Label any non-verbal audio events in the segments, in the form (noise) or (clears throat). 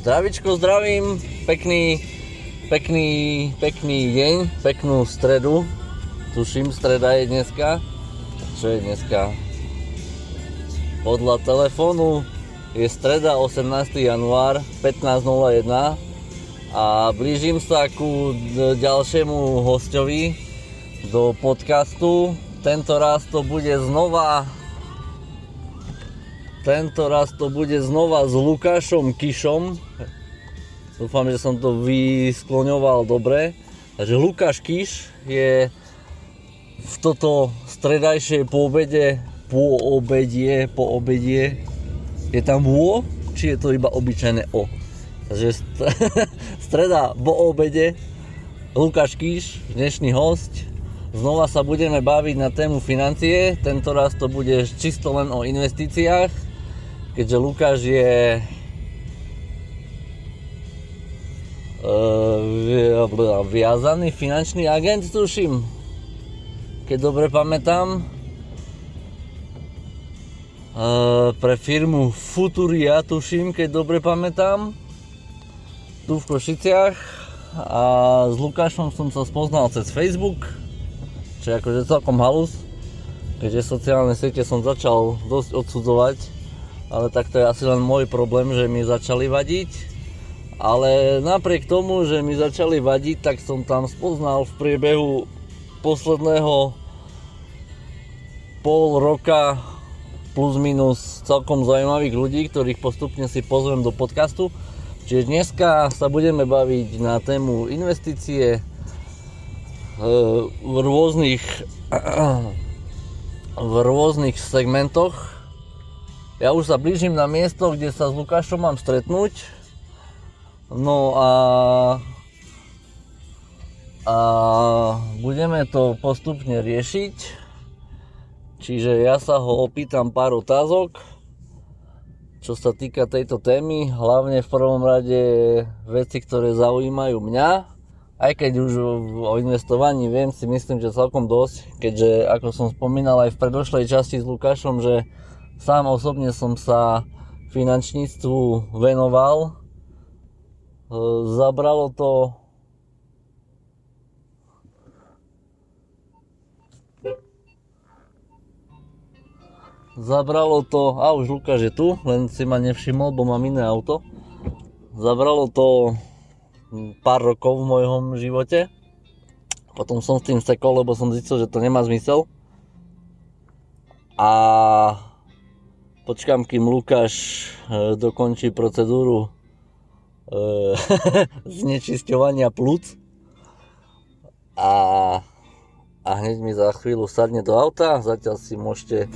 Zdravičko, zdravím, pekný, pekný, pekný deň, peknú stredu. Tuším, streda je dneska. Čo je dneska? Podľa telefónu je streda 18. január 15.01 a blížim sa ku ďalšiemu hostovi do podcastu. Tento raz to bude znova tento raz to bude znova s Lukášom Kišom. Dúfam, že som to vyskloňoval dobre. Takže Lukáš Kiš je v toto stredajšie poobede, poobedie, poobedie. Je tam O, či je to iba obyčajné O? Takže (laughs) streda po obede, Lukáš Kiš, dnešný host. Znova sa budeme baviť na tému financie, tento raz to bude čisto len o investíciách keďže Lukáš je uh, viazaný finančný agent, tuším, keď dobre pamätám, uh, pre firmu Futuria, tuším, keď dobre pamätám, tu v Košiciach. A s Lukášom som sa spoznal cez Facebook, čo je akože celkom halus, keďže sociálne siete som začal dosť odsudzovať, ale tak to je asi len môj problém, že mi začali vadiť. Ale napriek tomu, že mi začali vadiť, tak som tam spoznal v priebehu posledného pol roka plus minus celkom zaujímavých ľudí, ktorých postupne si pozvem do podcastu. Čiže dneska sa budeme baviť na tému investície e, v rôznych (clears throat) v rôznych segmentoch ja už sa blížim na miesto, kde sa s Lukášom mám stretnúť. No a, a budeme to postupne riešiť. Čiže ja sa ho opýtam pár otázok, čo sa týka tejto témy. Hlavne v prvom rade veci, ktoré zaujímajú mňa. Aj keď už o investovaní viem si myslím, že celkom dosť, keďže ako som spomínal aj v predošlej časti s Lukášom, že Sám osobne som sa finančníctvu venoval. E, zabralo to Zabralo to, a už Lukáš je tu, len si ma nevšimol, bo mám iné auto. Zabralo to pár rokov v mojom živote. Potom som s tým sekol, lebo som zistil, že to nemá zmysel. A Počkám, kým Lukáš e, dokončí procedúru e, (laughs) znečisťovania plúc a, a hneď mi za chvíľu sadne do auta. Zatiaľ si môžete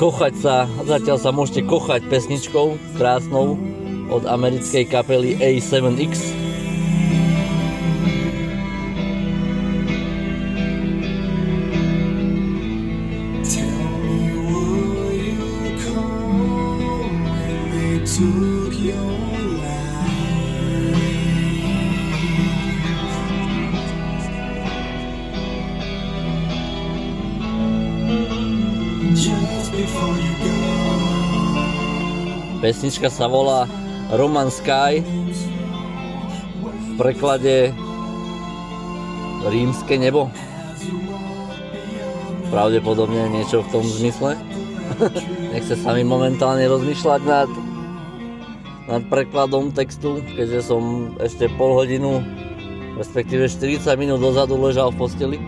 kochať sa, zatiaľ sa môžete kochať pesničkou krásnou od americkej kapely A7X. Pesnička sa volá Roman Sky v preklade Rímske nebo. Pravdepodobne niečo v tom zmysle. (laughs) Nechce sa mi momentálne rozmýšľať nad, nad prekladom textu, keďže som ešte pol hodinu, respektíve 40 minút dozadu ležal v posteli.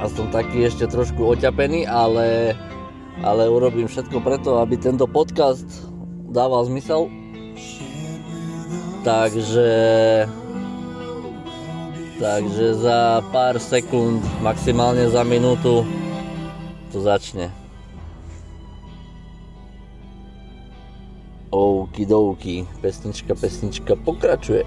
A som taký ešte trošku oťapený, ale ale urobím všetko preto, aby tento podcast dával zmysel. Takže takže za pár sekúnd, maximálne za minútu to začne. Okidoki, pesnička, pesnička pokračuje.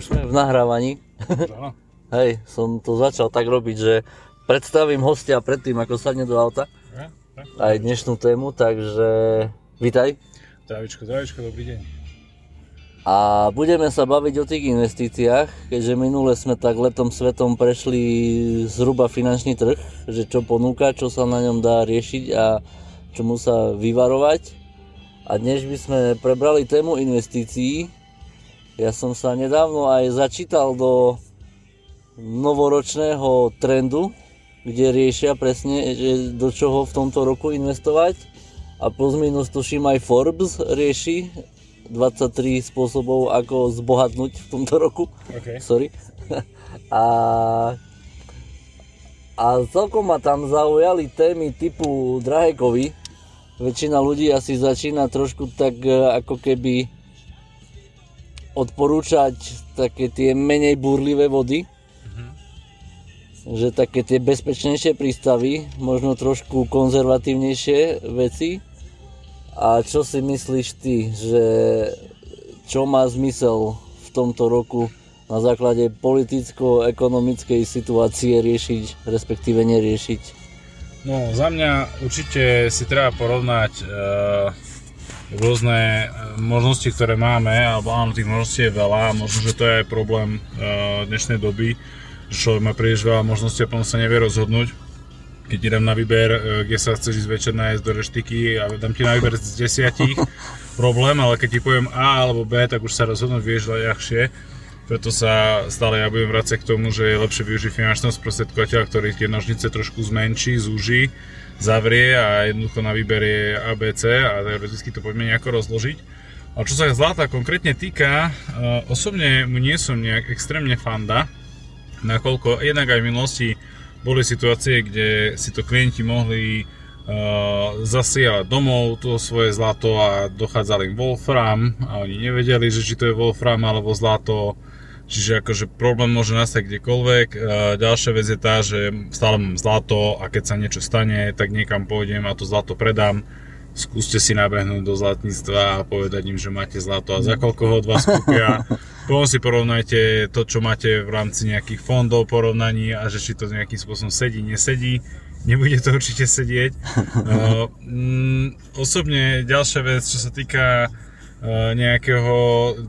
Už sme v nahrávaní. (laughs) Hej, som to začal tak robiť, že predstavím hostia predtým, ako sadne do auta. Ja, tak. Aj dnešnú tému, takže vítaj. Zdravičko, zdravičko, dobrý deň. A budeme sa baviť o tých investíciách, keďže minule sme tak letom svetom prešli zhruba finančný trh, že čo ponúka, čo sa na ňom dá riešiť a čomu sa vyvarovať. A dnes by sme prebrali tému investícií. Ja som sa nedávno aj začítal do novoročného trendu, kde riešia presne, že do čoho v tomto roku investovať. A plus minus tuším aj Forbes rieši 23 spôsobov, ako zbohatnúť v tomto roku. OK. Sorry. (laughs) A, a celkom ma tam zaujali témy typu Drahekovi. Väčšina ľudí asi začína trošku tak ako keby odporúčať také tie menej burlivé vody. Že také tie bezpečnejšie prístavy, možno trošku konzervatívnejšie veci. A čo si myslíš ty, že čo má zmysel v tomto roku na základe politicko-ekonomickej situácie riešiť, respektíve neriešiť? No, za mňa určite si treba porovnať e, rôzne e, možnosti, ktoré máme, alebo áno, tých možností je veľa, možno, že to je aj problém e, dnešnej doby, že človek má príliš veľa možností a potom sa nevie rozhodnúť. Keď ti dám na výber, e, kde sa chceš ísť večer nájsť do reštiky a dám ti na výber z desiatich, (laughs) problém, ale keď ti poviem A alebo B, tak už sa rozhodnúť vieš ľahšie. Preto sa stále ja budem vrácať k tomu, že je lepšie využiť finančného sprostredkovateľa, ktorý tie nožnice trošku zmenší, zúži, zavrie a jednoducho na výber je ABC a teoreticky to poďme nejako rozložiť. A čo sa zlata konkrétne týka, e, osobne mu nie som nejak extrémne fanda, nakoľko jednak aj v minulosti boli situácie, kde si to klienti mohli uh, zasielať domov to svoje zlato a dochádzal im Wolfram a oni nevedeli, že či to je Wolfram alebo zlato. Čiže akože problém môže nastať kdekoľvek. Ďalšia vec je tá, že stále mám zlato a keď sa niečo stane, tak niekam pôjdem a to zlato predám. Skúste si nabehnúť do zlatníctva a povedať im, že máte zlato a za koľko ho od vás kúpia. (laughs) Potom si porovnajte to, čo máte v rámci nejakých fondov porovnaní a že či to nejakým spôsobom sedí, nesedí. Nebude to určite sedieť. Uh, (laughs) mm, osobne ďalšia vec, čo sa týka nejakého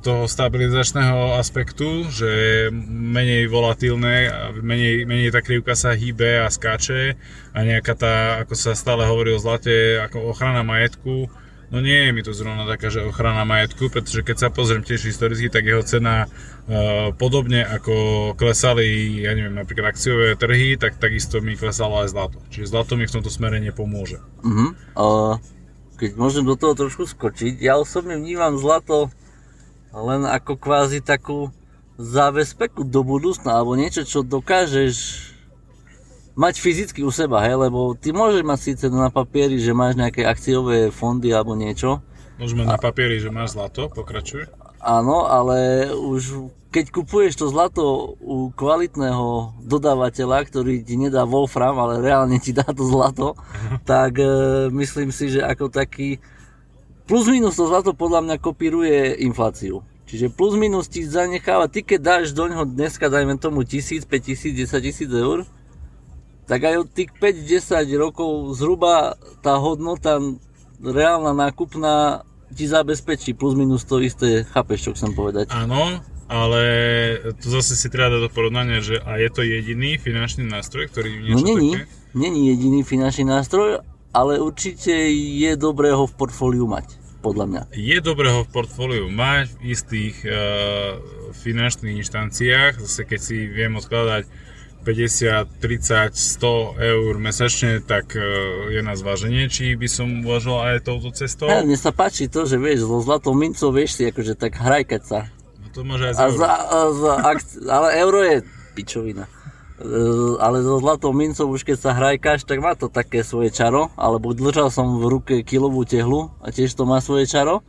toho stabilizačného aspektu, že je menej volatilné, menej, menej tá krivka sa hýbe a skáče a nejaká tá, ako sa stále hovorí o zlate, ako ochrana majetku, No nie je mi to zrovna taká, že ochrana majetku, pretože keď sa pozriem tiež historicky, tak jeho cena uh, podobne ako klesali, ja neviem, napríklad akciové trhy, tak takisto mi klesalo aj zlato. Čiže zlato mi v tomto smere nepomôže. Uh-huh. Uh, keď môžem do toho trošku skočiť, ja osobne vnímam zlato len ako kvázi takú zábezpeku do budúcna, alebo niečo, čo dokážeš mať fyzicky u seba, hej, lebo ty môžeš mať síce na papieri, že máš nejaké akciové fondy alebo niečo. Môžeme na papieri, že máš zlato, pokračuj. Áno, ale už keď kupuješ to zlato u kvalitného dodávateľa, ktorý ti nedá Wolfram, ale reálne ti dá to zlato, tak e, myslím si, že ako taký plus minus to zlato podľa mňa kopíruje infláciu. Čiže plus minus ti zanecháva, ty keď dáš do ňoho dneska, dajme tomu 1000, 5000, 10 tisíc eur, tak aj od tých 5-10 rokov zhruba tá hodnota reálna nákupná ti zabezpečí plus minus to isté, chápeš, čo chcem povedať? Áno, ale to zase si treba dať do porovnania, že a je to jediný finančný nástroj, ktorý niečo No není, také... není jediný finančný nástroj, ale určite je dobré ho v portfóliu mať, podľa mňa. Je dobré ho v portfóliu mať v istých uh, finančných inštanciách, zase keď si viem odkladať 50, 30, 100 eur mesačne, tak uh, je na zváženie, či by som uvažoval aj touto cestou. Ja, mne sa páči to, že vieš, so zlatou mincou vieš si akože tak hrajkať sa. To môže aj A za za, a za akci- ale euro je pičovina. E, Ale so zlatou mincou už keď sa hrajkáš, tak má to také svoje čaro. Alebo držal som v ruke kilovú tehlu a tiež to má svoje čaro.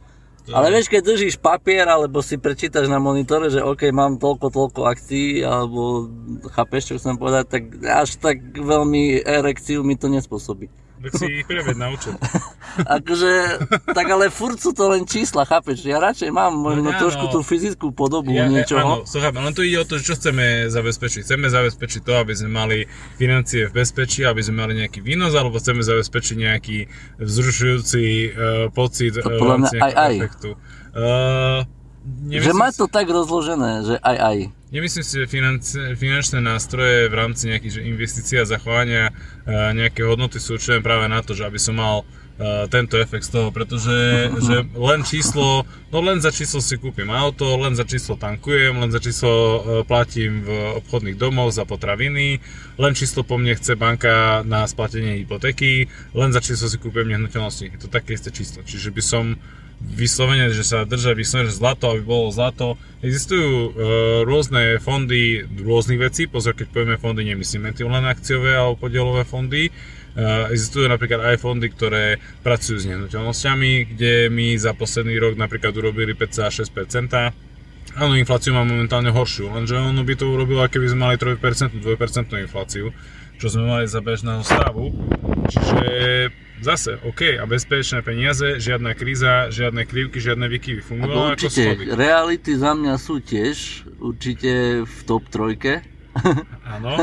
Ale vieš, keď držíš papier, alebo si prečítaš na monitore, že OK, mám toľko, toľko akcií, alebo chápeš, čo chcem povedať, tak až tak veľmi erekciu mi to nespôsobí. Tak si ich preved na účet. (laughs) Akože, tak ale furt sú to len čísla, chápeš? Ja radšej mám možno áno. trošku tú fyzickú podobu Ja, e, niečoho. áno, słuchaj, len tu ide o to, čo chceme zabezpečiť. Chceme zabezpečiť to, aby sme mali financie v bezpečí, aby sme mali nejaký výnos, alebo chceme zabezpečiť nejaký vzrušujúci uh, pocit To uh, podľa mňa aj, aj. efektu. Uh, že má to tak rozložené, že aj aj. Nemyslím si, že financ, finančné nástroje v rámci nejakých investícií a zachovania uh, nejaké hodnoty sú určené práve na to, že aby som mal uh, tento efekt z toho, pretože že len číslo, no len za číslo si kúpim auto, len za číslo tankujem, len za číslo uh, platím v obchodných domoch za potraviny, len číslo po mne chce banka na splatenie hypotéky, len za číslo si kúpim nehnuteľnosti. Je to také isté číslo. Čiže by som vyslovene, že sa držia vyslovene, zlato, aby bolo zlato. Existujú e, rôzne fondy rôznych vecí, pozor, keď povieme fondy, nemyslíme tým len akciové alebo podielové fondy. E, existujú napríklad aj fondy, ktoré pracujú s nehnuteľnosťami, kde mi za posledný rok napríklad urobili 5,6%. Áno, infláciu má momentálne horšiu, lenže ono by to urobilo, keby sme mali 3%, 2% infláciu, čo sme mali za bežného stavu. Čiže zase, OK, a bezpečné peniaze, žiadna kríza, žiadne krivky, žiadne výkyvy. Ako Fungovalo ako schody. reality za mňa sú tiež určite v top trojke. (laughs) Áno.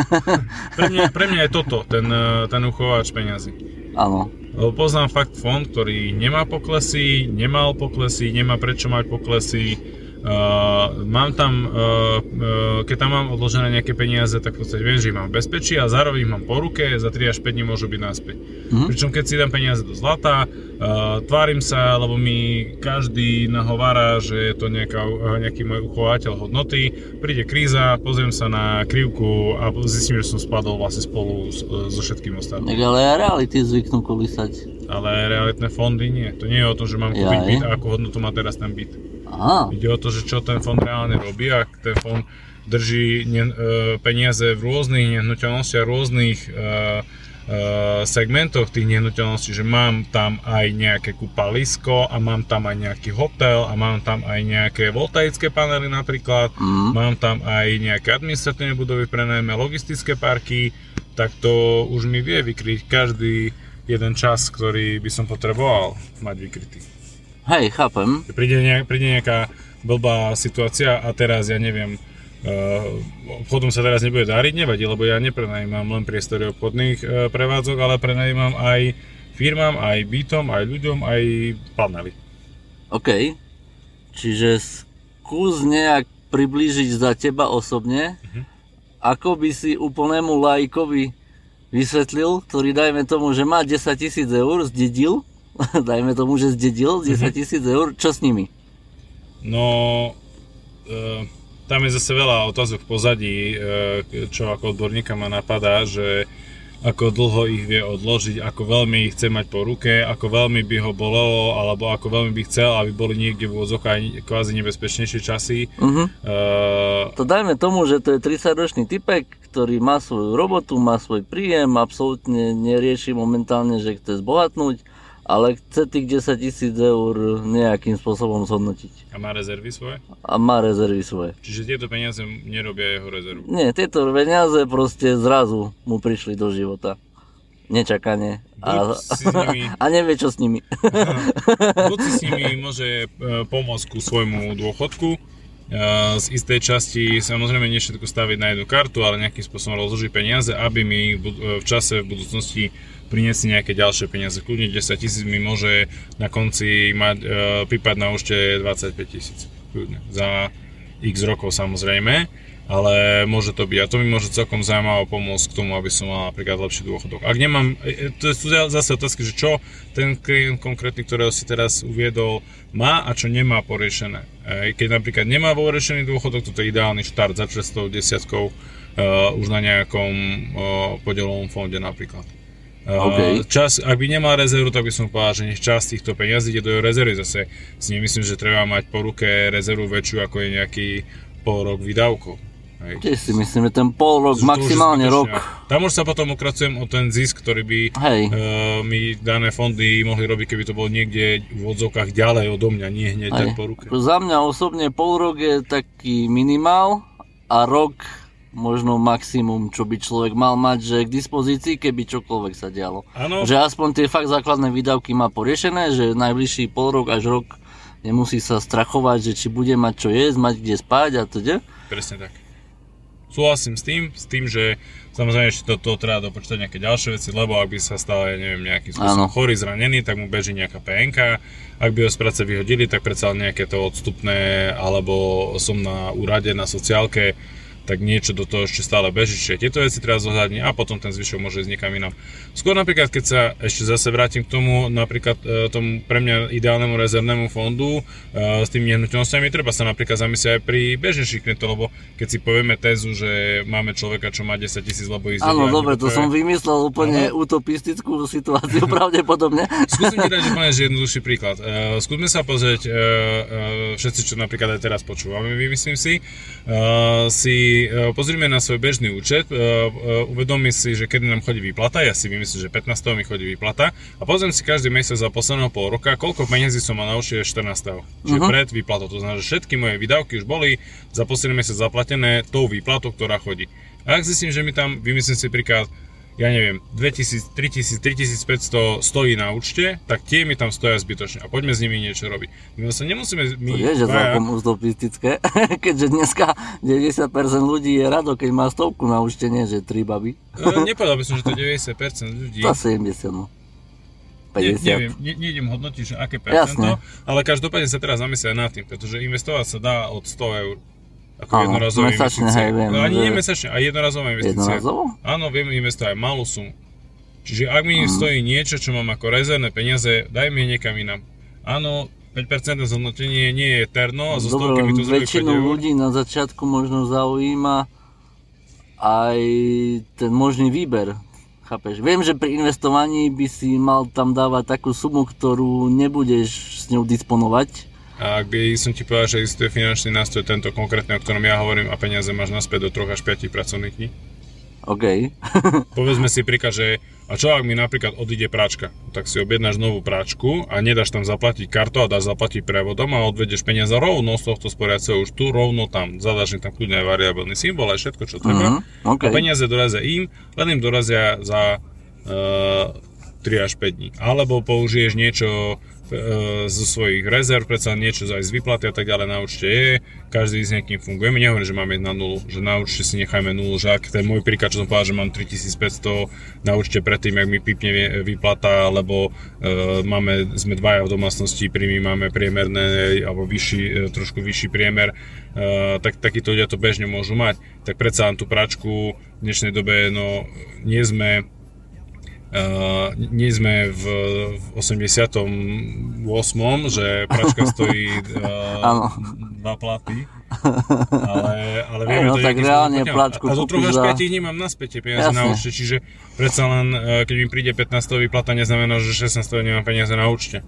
Pre mňa, pre mňa je toto, ten, eh, ten uchováč peňazí. Áno. Lebo poznám fakt fond, ktorý nemá poklesy, nemal poklesy, nemá prečo mať poklesy. Uh, mám tam, uh, uh, keď tam mám odložené nejaké peniaze, tak v podstate viem, že ich mám v bezpečí a zároveň ich mám po ruke, za 3 až 5 dní môžu byť naspäť. Mhm. Pričom keď si dám peniaze do zlata, uh, tvárim sa, lebo mi každý nahovára, že je to nejaká, uh, nejaký môj uchovateľ hodnoty. Príde kríza, pozriem sa na krivku a zistím, že som spadol vlastne spolu s, so všetkým ostatným. Ale reality zvyknú kolísať. Ale realitné fondy nie. To nie je o tom, že mám kúpiť byt a akú hodnotu má teraz ten byt. Aha, Ide o to, že čo ten fond reálne robí ak ten fond drží ne, e, peniaze v rôznych nehnuteľnostiach, rôznych e, e, segmentoch tých nehnuteľností, že mám tam aj nejaké kúpalisko a mám tam aj nejaký hotel a mám tam aj nejaké voltaické panely napríklad, Mhm. mám tam aj nejaké administratívne budovy pre najmä logistické parky, tak to už mi vie vykryť každý jeden čas, ktorý by som potreboval mať vykrytý. hej, chápem. Príde, nejak, príde nejaká blbá situácia a teraz ja neviem, uh, obchodom sa teraz nebude dariť, nevadí, lebo ja neprenajímam len priestory obchodných uh, prevádzok, ale prenajímam aj firmám, aj bytom, aj ľuďom, aj panely. OK. Čiže skús nejak priblížiť za teba osobne, Mhm. ako by si úplnému lajkovi vysvetlil, ktorý dajme tomu, že má 10 tisíc eur, zdedil, (laughs) dajme tomu, že zdedil 10 Mhm. tisíc eur, čo s nimi? No, uh, tam je zase veľa otázok v pozadí, uh, čo ako odborníka ma napadá, že ako dlho ich vie odložiť, ako veľmi ich chce mať po ruke, ako veľmi by ho bolelo, alebo ako veľmi by chcel, aby boli niekde v úvodzok aj kvázi nebezpečnejšie časy. Uh-huh. Uh, To dajme tomu, že to je 30-ročný typek, ktorý má svoju robotu, má svoj príjem, absolútne nerieši momentálne, že chce zbohatnúť, ale chce tých 10 tisíc eur nejakým spôsobom zhodnotiť. a má rezervy svoje? A má rezervy svoje. Čiže tieto peniaze nerobia jeho rezervu. Nie, tieto peniaze proste zrazu mu prišli do života. Nečakane. A, (laughs) a nevie, čo s nimi. Buď si s nimi (laughs) môže e, pomôcť ku svojmu dôchodku, e, z istej časti samozrejme nie všetko staviť na jednu kartu, ale nejakým spôsobom rozložiť peniaze, aby mi v v čase v budúcnosti priniesli nejaké ďalšie peniaze. Kľudne 10 tisíc mi môže na konci mať, e, pípať na účte 25 tisíc. Kľudne. Za x rokov samozrejme, ale môže to byť. A to mi môže celkom zaujímavo pomôcť k tomu, aby som mal napríklad lepší dôchodok. Ak nemám, e, e, to sú zase otázky, že čo ten klient konkrétny, ktorého si teraz uviedol, má a čo nemá poriešené. Keď napríklad nemá poriešený dôchodok, toto je ideálny štart, tou desiatkou uh, už na nejakom uh, podielovom fonde napríklad. Uh, OK. Čas, ak by nemal rezervu, tak by som povedal, že nech časť týchto peniazí ide do jeho rezervy. Zase si nemyslím, že treba mať po ruke rezervu väčšiu ako je nejaký pol rok výdavkov. Hej. Tiež si myslím, že ten pol rok, To maximálne rok. Tam už sa potom okracujem o ten zisk, ktorý by Hej. uh, mi dané fondy mohli robiť, keby to bolo niekde v odzovkách ďalej odo mňa, nie hneď tak po ruke. Za mňa osobne pol rok je taký minimál a rok možno maximum, čo by človek mal mať, že k dispozícii, keby čokoľvek sa dialo. Áno. Že aspoň tie fakt základné výdavky má poriešené, že najbližší pol rok až rok nemusí sa strachovať, že či bude mať čo jesť, mať kde spať a teda. Presne tak. Súhlasím s tým, s tým, že samozrejme ešte do toho treba dopočítať nejaké ďalšie veci, lebo ak by sa stal, ja neviem, nejaký spôsob chorý, zranený, tak mu beží nejaká PNK. Ak by ho z práce vyhodili, tak predsa nejaké to odstupné, alebo som na úrade, na sociálke, tak niečo do toho ešte stále beží, čiže tieto veci treba zohľadniť a potom ten zvyšok môže ísť niekam inám. Skôr napríklad, keď sa ešte zase vrátim k tomu, napríklad e, tomu pre mňa ideálnemu rezervnému fondu e, s tými nehnuteľnosťami, treba sa napríklad zamyslieť aj pri bežnejších klientov, lebo keď si povieme tézu, že máme človeka, čo má 10 tisíc, lebo ísť Áno, dobre, to som vymyslel úplne utopistickú situáciu (laughs) pravdepodobne. Skúsim ti dať (laughs) úplne jednoduchší príklad. Uh, skúsme sa pozrieť, uh, uh, všetci, čo napríklad aj teraz počúvame, vymyslím si, uh, si uh, pozrime na svoj bežný účet, uh, uh, uvedomí si, že kedy nám chodí výplata, ja si vymyslím, že 15. mi chodí výplata a pozriem si každý mesiac za posledného pol roka, koľko peniazí som mal na účte 14. Čiže pred výplatou. To znamená, že všetky moje výdavky už boli za posledný mesiac zaplatené tou výplatou, ktorá chodí. A ak zistím, že mi tam, vymyslím si príklad, ja neviem, 2000, 3000, 3500 stojí na účte, tak tie mi tam stoja zbytočne a poďme s nimi niečo robiť. My sa nemusíme, my To je, že dvaja- celkom utopistické, (laughs) keďže dneska 90% ľudí je rado, keď má stovku na účte, nie že tri baby. E, nepovedal by som, že to je 90% ľudí. (laughs) To 70, no. Ne, 50. neviem, ne, nejdem hodnotiť, že aké percento, Jasne. ale každopádne sa teraz zamyslia nad tým, pretože investovať sa dá od 100 eur. Ako Áno, jednorazové mesačne, investície. hej, viem, Ani že- nie mesačne, aj jednorazové investície. Jednorazovo? Áno, viem investovať aj malú sumu. Čiže ak mi stojí niečo, čo mám ako rezervné peniaze, daj mi niekam inám. Áno, 5% zhodnotenie nie je terno a zo stovky mi to zrobí 5 väčšinu ľudí na začiatku možno zaujíma aj ten možný výber. Chápeš? Viem, že pri investovaní by si mal tam dávať takú sumu, ktorú nebudeš s ňou disponovať. A by som ti povedal, že existuje finančný nástroj, tento konkrétny, o ktorom ja hovorím, a peniaze máš naspäť do 3 až 5 pracovných dní, OK. (laughs) Povedzme si príklad, že a čo ak mi napríklad odíde práčka, tak si objednáš novú práčku a nedáš tam zaplatiť kartou a dáš zaplatiť prevodom a odvedieš peniaze rovno z tohto sporiaceho už tu, rovno tam. Zadaš im tam kľudne aj variabilný symbol, aj všetko, čo treba. Mhm, OK. A peniaze dorazia im, len im dorazia za uh, 3 až 5 dní. Alebo použiješ niečo zo svojich rezerv, predsa niečo aj z výplaty a tak ďalej na účte je, každý s niekým fungujeme, nehovorím, že máme na nulu, že na účte si nechajme nulu, že ak ten môj príklad, čo som povedal, že mám 3500 na účte predtým, ak mi pipne výplata, lebo e, máme, sme dvaja v domácnosti, príjmy máme priemerné alebo vyšší, e, trošku vyšší priemer, e, tak takíto ľudia to bežne môžu mať, tak predsa tú pračku v dnešnej dobe, no nie sme Uh, nie sme v, v 88. že pračka (laughs) stojí uh, dva platy, ale, ale vieme Áno, to tak reálne plačku A kúpiš až za- 5 dní mám naspäť tie peniaze na účte, čiže predsa len, uh, keď mi príde 15 výplata, neznamená, že 16 nemám peniaze na účte.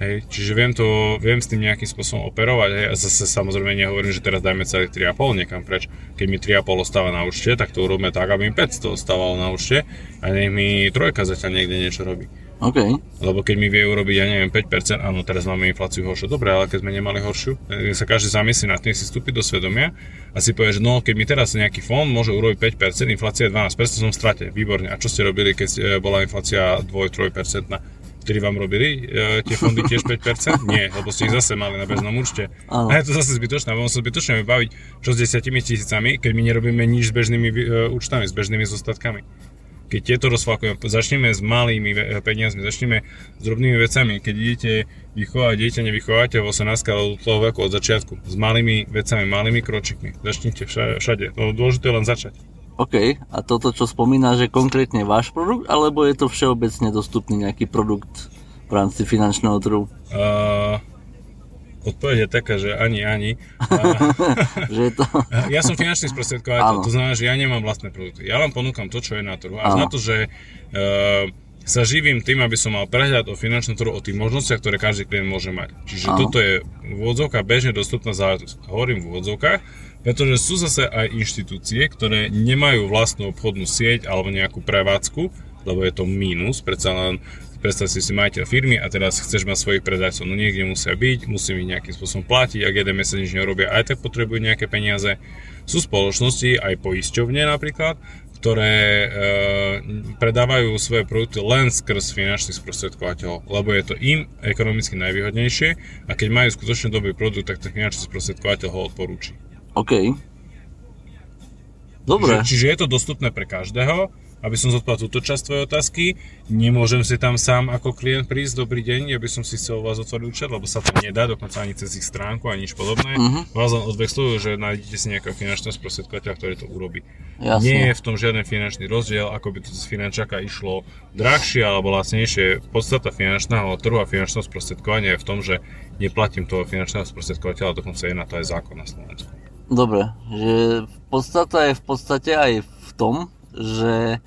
Hej, čiže viem, to, viem s tým nejakým spôsobom operovať. Hej. A zase samozrejme nehovorím, že teraz dajme celých 3,5 niekam preč. Keď mi 3,5 ostáva na účte, tak to urobíme tak, aby mi 500 ostávalo na účte a nech mi trojka zatiaľ niekde niečo robí. OK. Lebo keď mi vie urobiť, ja neviem, 5%, áno, teraz máme infláciu horšiu, dobre, ale keď sme nemali horšiu, eh, sa každý zamyslí nad tým, si vstúpi do svedomia a si povie, že no, keď mi teraz nejaký fond môže urobiť 5%, inflácia je 12%, som v strate, výborne. A čo ste robili, keď eh, bola inflácia 2-3%? Vtedy vám robili e, tie fondy tiež 5%? Nie, lebo ste ich zase mali na bežnom účte. A je to zase zbytočné, budem sa zbytočne baviť, čo s 10 tisícami, keď my nerobíme nič s bežnými e, účtami, s bežnými zostatkami. Keď tieto rozfalkujeme, začneme s malými ve- peniazmi, začneme s drobnými vecami. Keď idete vychovať dieťa, nevychovávate ho 18 alebo toho veku od začiatku. S malými vecami, malými kročikmi. Začnite všade. No, dôležité je len začať. OK. A toto, čo spomína, že konkrétne váš produkt, alebo je to všeobecne dostupný nejaký produkt v rámci finančného trhu? Uh, odpoveď je taká, že ani, ani. (laughs) Že to... (laughs) Ja som finančný sprostredkovateľ, to znamená, že ja nemám vlastné produkty. Ja len ponúkam to, čo je na trhu. Áno. na to, že uh, sa živím tým, aby som mal prehľad o finančnom trhu, o tých možnostiach, ktoré každý klient môže mať. Čiže Áno. toto je v úvodzovkách bežne dostupná záležitosť. Hovorím v úvodzovkách, pretože sú zase aj inštitúcie, ktoré nemajú vlastnú obchodnú sieť alebo nejakú prevádzku, lebo je to mínus, predsa len predstav si si majiteľ firmy a teraz chceš mať svojich predajcov, no niekde musia byť, musí mi nejakým spôsobom platiť, ak jeden mesiac nič nerobia, aj tak potrebujú nejaké peniaze. Sú spoločnosti, aj poisťovne napríklad, ktoré e, predávajú svoje produkty len skrz finančných sprostredkovateľov, lebo je to im ekonomicky najvýhodnejšie a keď majú skutočne dobrý produkt, tak ten finančný sprostredkovateľ ho odporúči. OK. Dobre. Čiže, čiže je to dostupné pre každého aby som zodpovedal túto časť tvojej otázky. Nemôžem si tam sám ako klient prísť, dobrý deň, ja by som si chcel u vás otvoriť účet, lebo sa to nedá, dokonca ani cez ich stránku, ani nič podobné. Uh-huh. Vás len odvextujú, že nájdete si nejakého finančného sprostredkovateľa, ktorý to urobí. Jasne. Nie je v tom žiaden finančný rozdiel, ako by to z finančaka išlo drahšie alebo lacnejšie. Podstata finančného trhu a finančného sprostredkovania je v tom, že neplatím toho finančného sprostredkovateľa, dokonca je na to aj zákon na Slovensku. Dobre, že podstata je v podstate aj v tom, že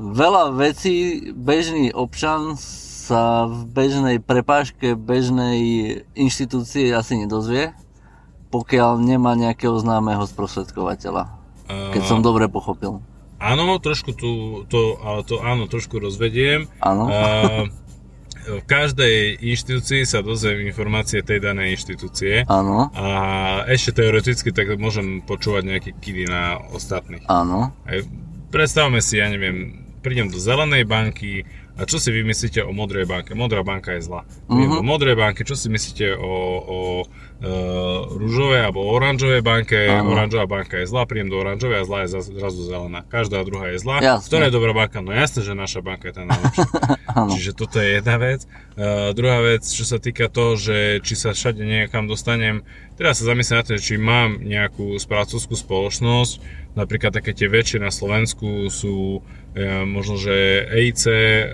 veľa vecí bežný občan sa v bežnej prepážke bežnej inštitúcie asi nedozvie, pokiaľ nemá nejakého známeho sprostredkovateľa. Keď som dobre pochopil. Áno, trošku tu, to, to áno, trošku rozvediem. Áno. V každej inštitúcii sa dozviem informácie tej danej inštitúcie. Áno. A ešte teoreticky tak môžem počúvať nejaké kidy na ostatných. Áno. Aj, predstavme si, ja neviem, prídem do zelenej banky a čo si vymyslíte o modrej banke? Modrá banka je zlá. Uh-huh. do modrej banky, čo si myslíte o, o e, rúžovej alebo oranžovej banke? Uh-huh. Oranžová banka je zlá, prídem do oranžovej a zlá je zrazu zelená. Každá druhá je zlá. Jasne. Ktorá je dobrá banka? No jasne, že naša banka je tá najlepšia. (laughs) Čiže toto je jedna vec. Uh, druhá vec, čo sa týka toho, že či sa všade niekam dostanem, teraz sa zamyslím na to, či mám nejakú správcovskú spoločnosť, napríklad také tie väčšie na Slovensku sú E, možno, že EIC, e,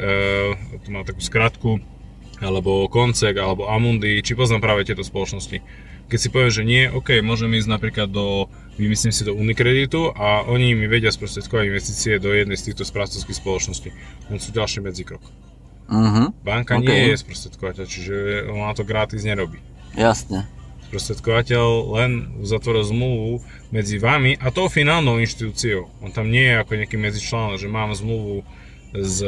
to má takú skratku, alebo Koncek, alebo Amundi, či poznám práve tieto spoločnosti. Keď si poviem, že nie, OK, môžem ísť napríklad do, vymyslím si do Unikreditu a oni mi vedia sprostredkovať investície do jednej z týchto správcovských spoločností. Len sú ďalší medzikrok. Uh-huh. Banka okay. nie je sprostredkovateľ, čiže ona to gratis nerobí. Jasne sprostredkovateľ len uzatvoril zmluvu medzi vami a tou finálnou inštitúciou. On tam nie je ako nejaký medzičlán, že mám zmluvu s,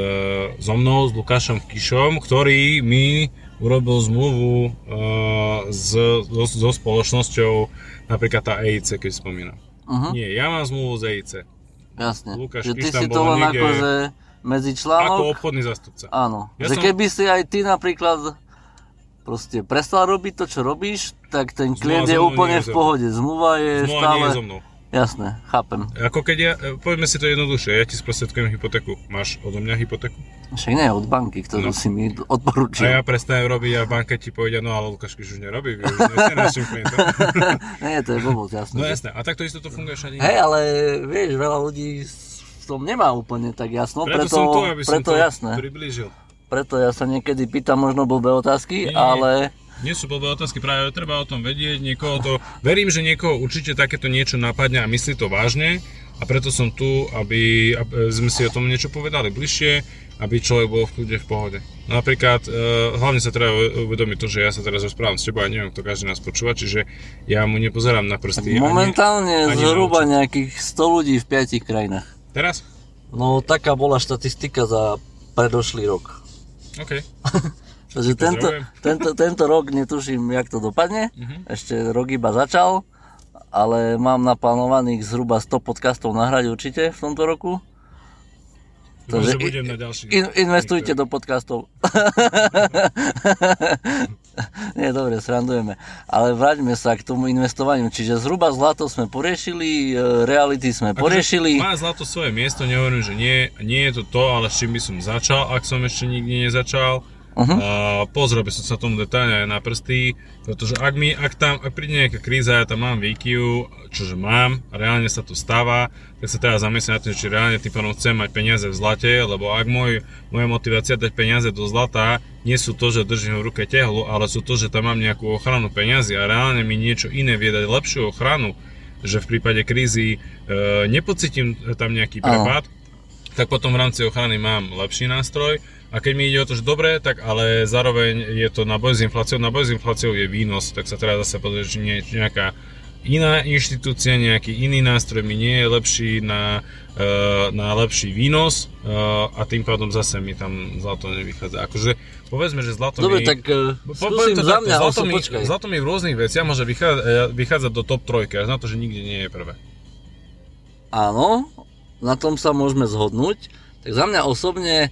so mnou, s Lukášom Kišom, ktorý mi urobil zmluvu uh, s, so, so spoločnosťou, napríklad tá EIC, keď spomínam. Uh-huh. Nie, ja mám zmluvu z EIC. Jasne, Lukáš že Kiš ty si to len niekde, akože medzi článok. Ako obchodný zastupca. Áno, ja že som... keby si aj ty napríklad proste prestal robiť to, čo robíš, tak ten klient je úplne v pohode. Zmluva je Zmluva stále... nie je so mnou. Jasné, chápem. Ako keď ja, e, poďme si to jednoduchšie, ja ti sprostredkujem hypotéku. Máš odo mňa hypotéku? Však nie, od banky, ktorú no. si mi odporúčil. A ja prestanem robiť a v banke ti povedia, no ale Lukáš už nerobí, už nie našim klientom. (laughs) nie, to je blbosť, jasné. No jasné, a takto isto to funguje všade. Hej, ale vieš, veľa ľudí v tom nemá úplne tak jasno, preto, preto, som tu, aby preto som to jasné. priblížil. Preto ja sa niekedy pýtam možno blbé otázky, nie, ale... Nie sú blbé otázky, práve treba o tom vedieť, niekoho to... Verím, že niekoho určite takéto niečo napadne a myslí to vážne a preto som tu, aby, aby sme si o tom niečo povedali bližšie, aby človek bol v kľude, v pohode. No napríklad, uh, hlavne sa treba uvedomiť to, že ja sa teraz rozprávam s tebou a neviem, kto každý nás počúva, čiže ja mu nepozerám na prsty. Momentálne ani, ani zhruba nejakých 100 ľudí v 5 krajinách. Teraz? No taká bola štatistika za predošlý rok. OK. (laughs) Takže tento, tento, tento rok netuším, jak to dopadne. Uh-huh. Ešte rok iba začal, ale mám naplánovaných zhruba 100 podcastov nahrať určite v tomto roku. Takže. In, investujte do podcastov. (laughs) (laughs) (laughs) Nie, dobre, srandujeme. Ale vráťme sa k tomu investovaniu. Čiže zhruba zlato sme poriešili, e, reality sme akože poriešili. Má zlato svoje miesto, nehovorím, že nie, nie je to to, ale s čím by som začal, ak som ešte nikdy nezačal Uh-huh. A pozrel by som sa tomu detálne aj na prsty, pretože ak, mi, ak tam ak príde nejaká kríza, ja tam mám výkyv, čože mám, reálne sa to stáva, tak sa teraz zamyslím na tým, či reálne tým pádom chcem mať peniaze v zlate, lebo ak môj, moja motivácia dať peniaze do zlata nie sú to, že držím v ruke tehlu, ale sú to, že tam mám nejakú ochranu peniazy a reálne mi niečo iné vie dať lepšiu ochranu, že v prípade krízy e, nepocitím tam nejaký prepad, tak potom v rámci ochrany mám lepší nástroj, a keď mi ide o to, že dobre, tak ale zároveň je to na boj s infláciou, na boj s infláciou je výnos, tak sa teraz zase pozrieť, či nie nejaká iná inštitúcia, nejaký iný nástroj mi nie je lepší na, uh, na lepší výnos uh, a tým pádom zase mi tam zlato nevychádza. Akože povedzme, že zlato Dobre, mi... tak uh, Po- skúsim to za mňa, zlato, mi, zlato mi v rôznych veciach môže vychádzať, vychádzať do top trojky, až na to, že nikde nie je prvé. Áno, na tom sa môžeme zhodnúť. Tak za mňa osobne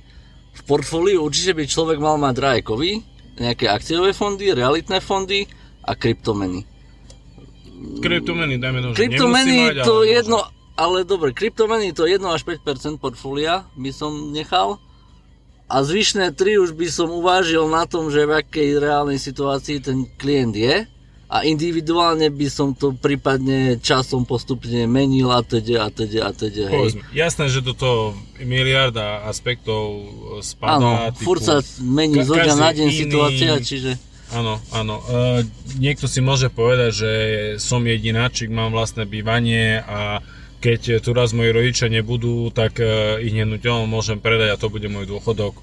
v portfóliu určite by človek mal mať drajekový, nejaké akciové fondy, realitné fondy a kryptomeny. Kryptomeny, dajme tomu, Kryptomeny mať, to ale jedno, ale dobre, kryptomeny to 1 až 5% portfólia by som nechal. A zvyšné 3 už by som uvážil na tom, že v akej reálnej situácii ten klient je. A individuálne by som to prípadne časom postupne menil a teda a teda a teda, hej. Jasné, že do toho miliarda aspektov spadá. Áno, typu- furt sa mení zo dňa na deň iný- situácia, čiže... Áno, áno. E, niekto si môže povedať, že som jedináčik, mám vlastné bývanie a keď tu raz moji rodičia nebudú, tak e, ich nenúteľom môžem predať a to bude môj dôchodok. E,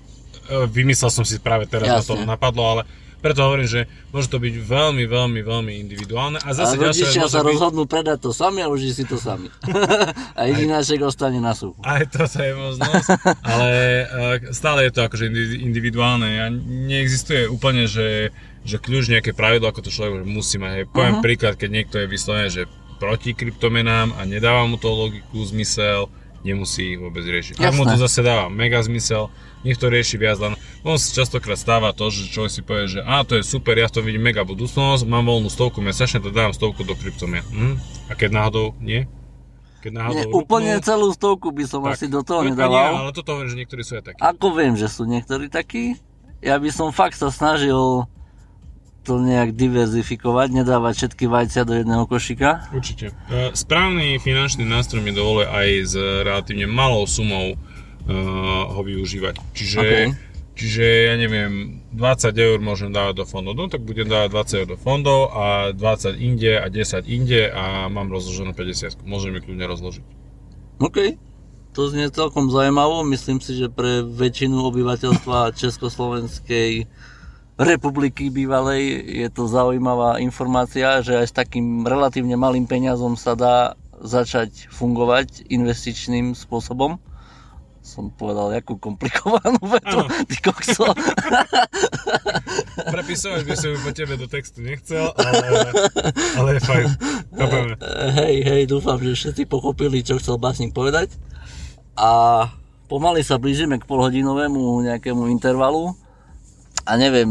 vymyslel som si práve teraz na to napadlo, ale preto hovorím, že môže to byť veľmi, veľmi, veľmi individuálne. A A zase vec rodičia sa byť- rozhodnú predať to sami a užiť si to sami. (laughs) a jedináček ostane na suchu. Aj toto je možnosť, ale eh, stále je to akože indi- individuálne a neexistuje úplne, že, že kľúč nejaké pravidlo, ako to človek musí mať. Hej. Poviem príklad, keď niekto je vyslovene, že proti kryptomenám a nedáva mu to logiku, zmysel, nemusí ich vôbec riešiť. Ak mu to Jasné. zase dáva mega zmysel, nech to rieši viac, len on sa častokrát stáva to, že človek si povie, že a to je super, ja v tom vidím mega budúcnosť, mám voľnú stovku mesačne, to dám stovku do kryptomien. Hm? A keď náhodou nie? Keď náhodou Nie, úplne rupnú, celú stovku by som tak. asi do toho No, Nie, nedával. ale toto hovorím, že niektorí sú aj takí. Ako viem, že sú niektorí takí, ja by som fakt sa snažil to nejak diverzifikovať, nedávať všetky vajcia do jedného košíka. Určite. E, Správny finančný nástroj mi dovoluje aj s relatívne malou sumou uh, ho využívať. Čiže, OK. Čiže ja neviem, 20 eur môžem dávať do fondov, no tak budem dávať 20 eur do fondov a 20 inde a 10 inde a mám rozloženú 50. Môžem ju kľudne rozložiť. OK. To znie celkom zaujímavo. Myslím si, že pre väčšinu obyvateľstva (laughs) Československej republiky bývalej je to zaujímavá informácia, že aj s takým relatívne malým peniazom sa dá začať fungovať investičným spôsobom. Som povedal, jakú komplikovanú (laughs) vetu, ty kokso. (laughs) Prepisovať by som po tebe do textu nechcel, ale, ale je fajn. Chápeme. Hej, hej, dúfam, že všetci pochopili, čo chcel básnik povedať. A pomaly sa blížime k polhodinovému nejakému intervalu. A neviem,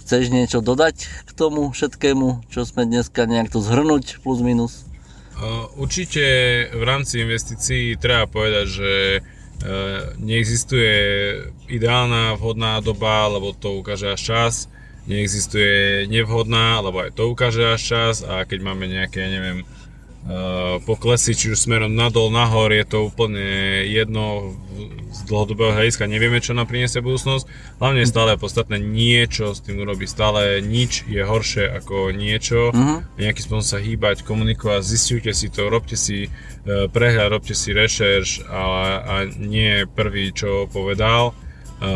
chceš niečo dodať k tomu všetkému, čo sme dneska nejak to zhrnúť, plus minus? Určite v rámci investícií treba povedať, že neexistuje ideálna vhodná doba, lebo to ukáže až čas. Neexistuje nevhodná, lebo aj to ukáže až čas. A keď máme nejaké, neviem, poklesy, či už smerom nadol, nahor, je to úplne jedno z dlhodobého hľadiska. Nevieme, čo nám priniesie budúcnosť. Hlavne je stále podstatné niečo s tým urobiť. Stále nič je horšie ako niečo. Mhm. Nejakým spôsobom sa hýbať, komunikovať, zistujte si to, robte si e, prehľad, robte si rešerš a, a nie prvý, čo povedal a,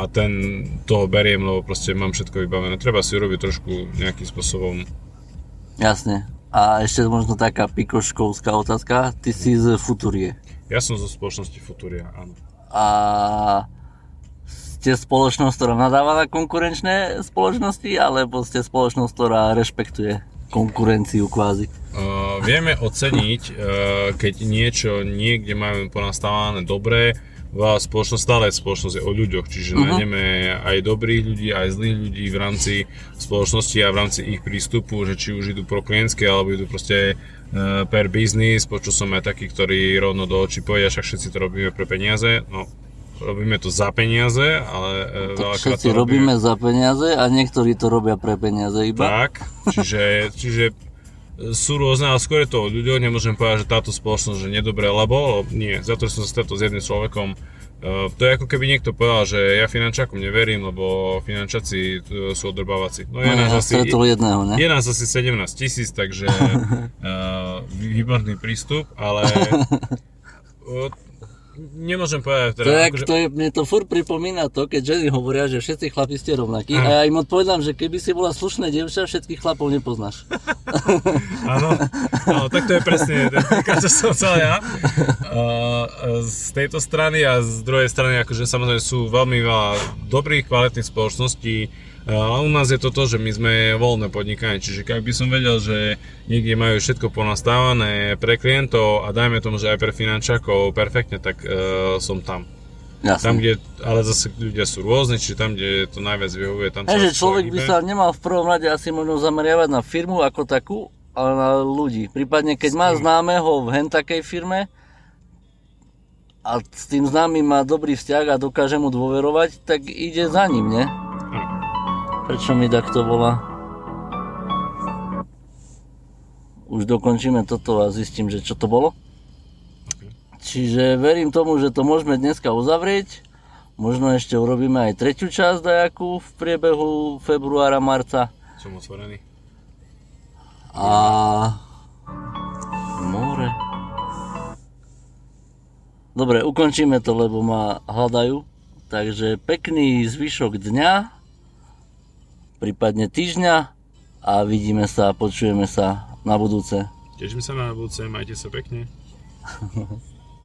a ten toho beriem, lebo proste mám všetko vybavené. Treba si urobiť trošku nejakým spôsobom Jasne. A ešte možno taká pikoškovská otázka. Ty si z Futurie. Ja som zo spoločnosti Futuria, áno. A ste spoločnosť, ktorá nadáva na konkurenčné spoločnosti, alebo ste spoločnosť, ktorá rešpektuje konkurenciu kvázi? Uh, vieme oceniť, uh, keď niečo niekde máme ponastávané dobré, spoločnosť, stále spoločnosť je o ľuďoch, čiže uh-huh. nájdeme aj dobrých ľudí, aj zlých ľudí v rámci spoločnosti a v rámci ich prístupu, že či už idú pro klientské, alebo idú proste uh, per business, počul som aj takých, ktorí rovno do očí povedia, však všetci to robíme pre peniaze, no robíme to za peniaze, ale uh, Tak veľakrát všetci to robíme robíme za peniaze a niektorí to robia pre peniaze iba. tak, čiže, čiže sú rôzne, ale skôr je to o ľuďoch, nemôžem povedať, že táto spoločnosť že nedobre, lebo nie, za to som sa stretol s jedným človekom, Uh, to je ako keby niekto povedal, že ja finančákom neverím, lebo finančáci uh, sú odrbávací. No je No, nás ja asi, jedného, ne? je nás asi 17 tisíc, takže uh, (laughs) výborný prístup, ale uh, (laughs) nemôžem povedať teda. To je, akože- to je, mne to furt pripomína to, keď ženy hovoria, že všetci chlapi ste rovnakí. Áno. A ja im odpovedám, že keby si bola slušné dievča, všetkých chlapov nepoznáš. (laughs) Áno, áno, tak to je presne čo som chcel ja. Uh, z tejto strany a z druhej strany, akože samozrejme sú veľmi veľa dobrých, kvalitných spoločností. Ale u nás je to to, že my sme voľné podnikanie, čiže ak by som vedel, že niekde majú všetko ponastávané pre klientov a dajme tomu, že aj pre finančákov perfektne, tak uh, som tam. Jasne. Tam, kde, ale zase ľudia sú rôzni, čiže tam, kde to najviac vyhovuje, tam sa človek by sa nemal v prvom rade asi možno zameriavať na firmu ako takú, ale na ľudí. Prípadne keď má známeho v hen takej firme a s tým známym má dobrý vzťah a dokáže mu dôverovať, tak ide za ním, ne? Prečo mi takto volá? Už dokončíme toto a zistím, že čo to bolo. Čiže verím tomu, že to môžeme dneska uzavrieť. Možno ešte urobíme aj tretiu časť dajakú v priebehu februára, marca. Som otvorený. A... More. Dobre, ukončíme to, lebo ma hľadajú. Takže pekný zvyšok dňa, prípadne týždňa a vidíme sa, počujeme sa na budúce. Teším sa na budúce, majte sa pekne. (laughs)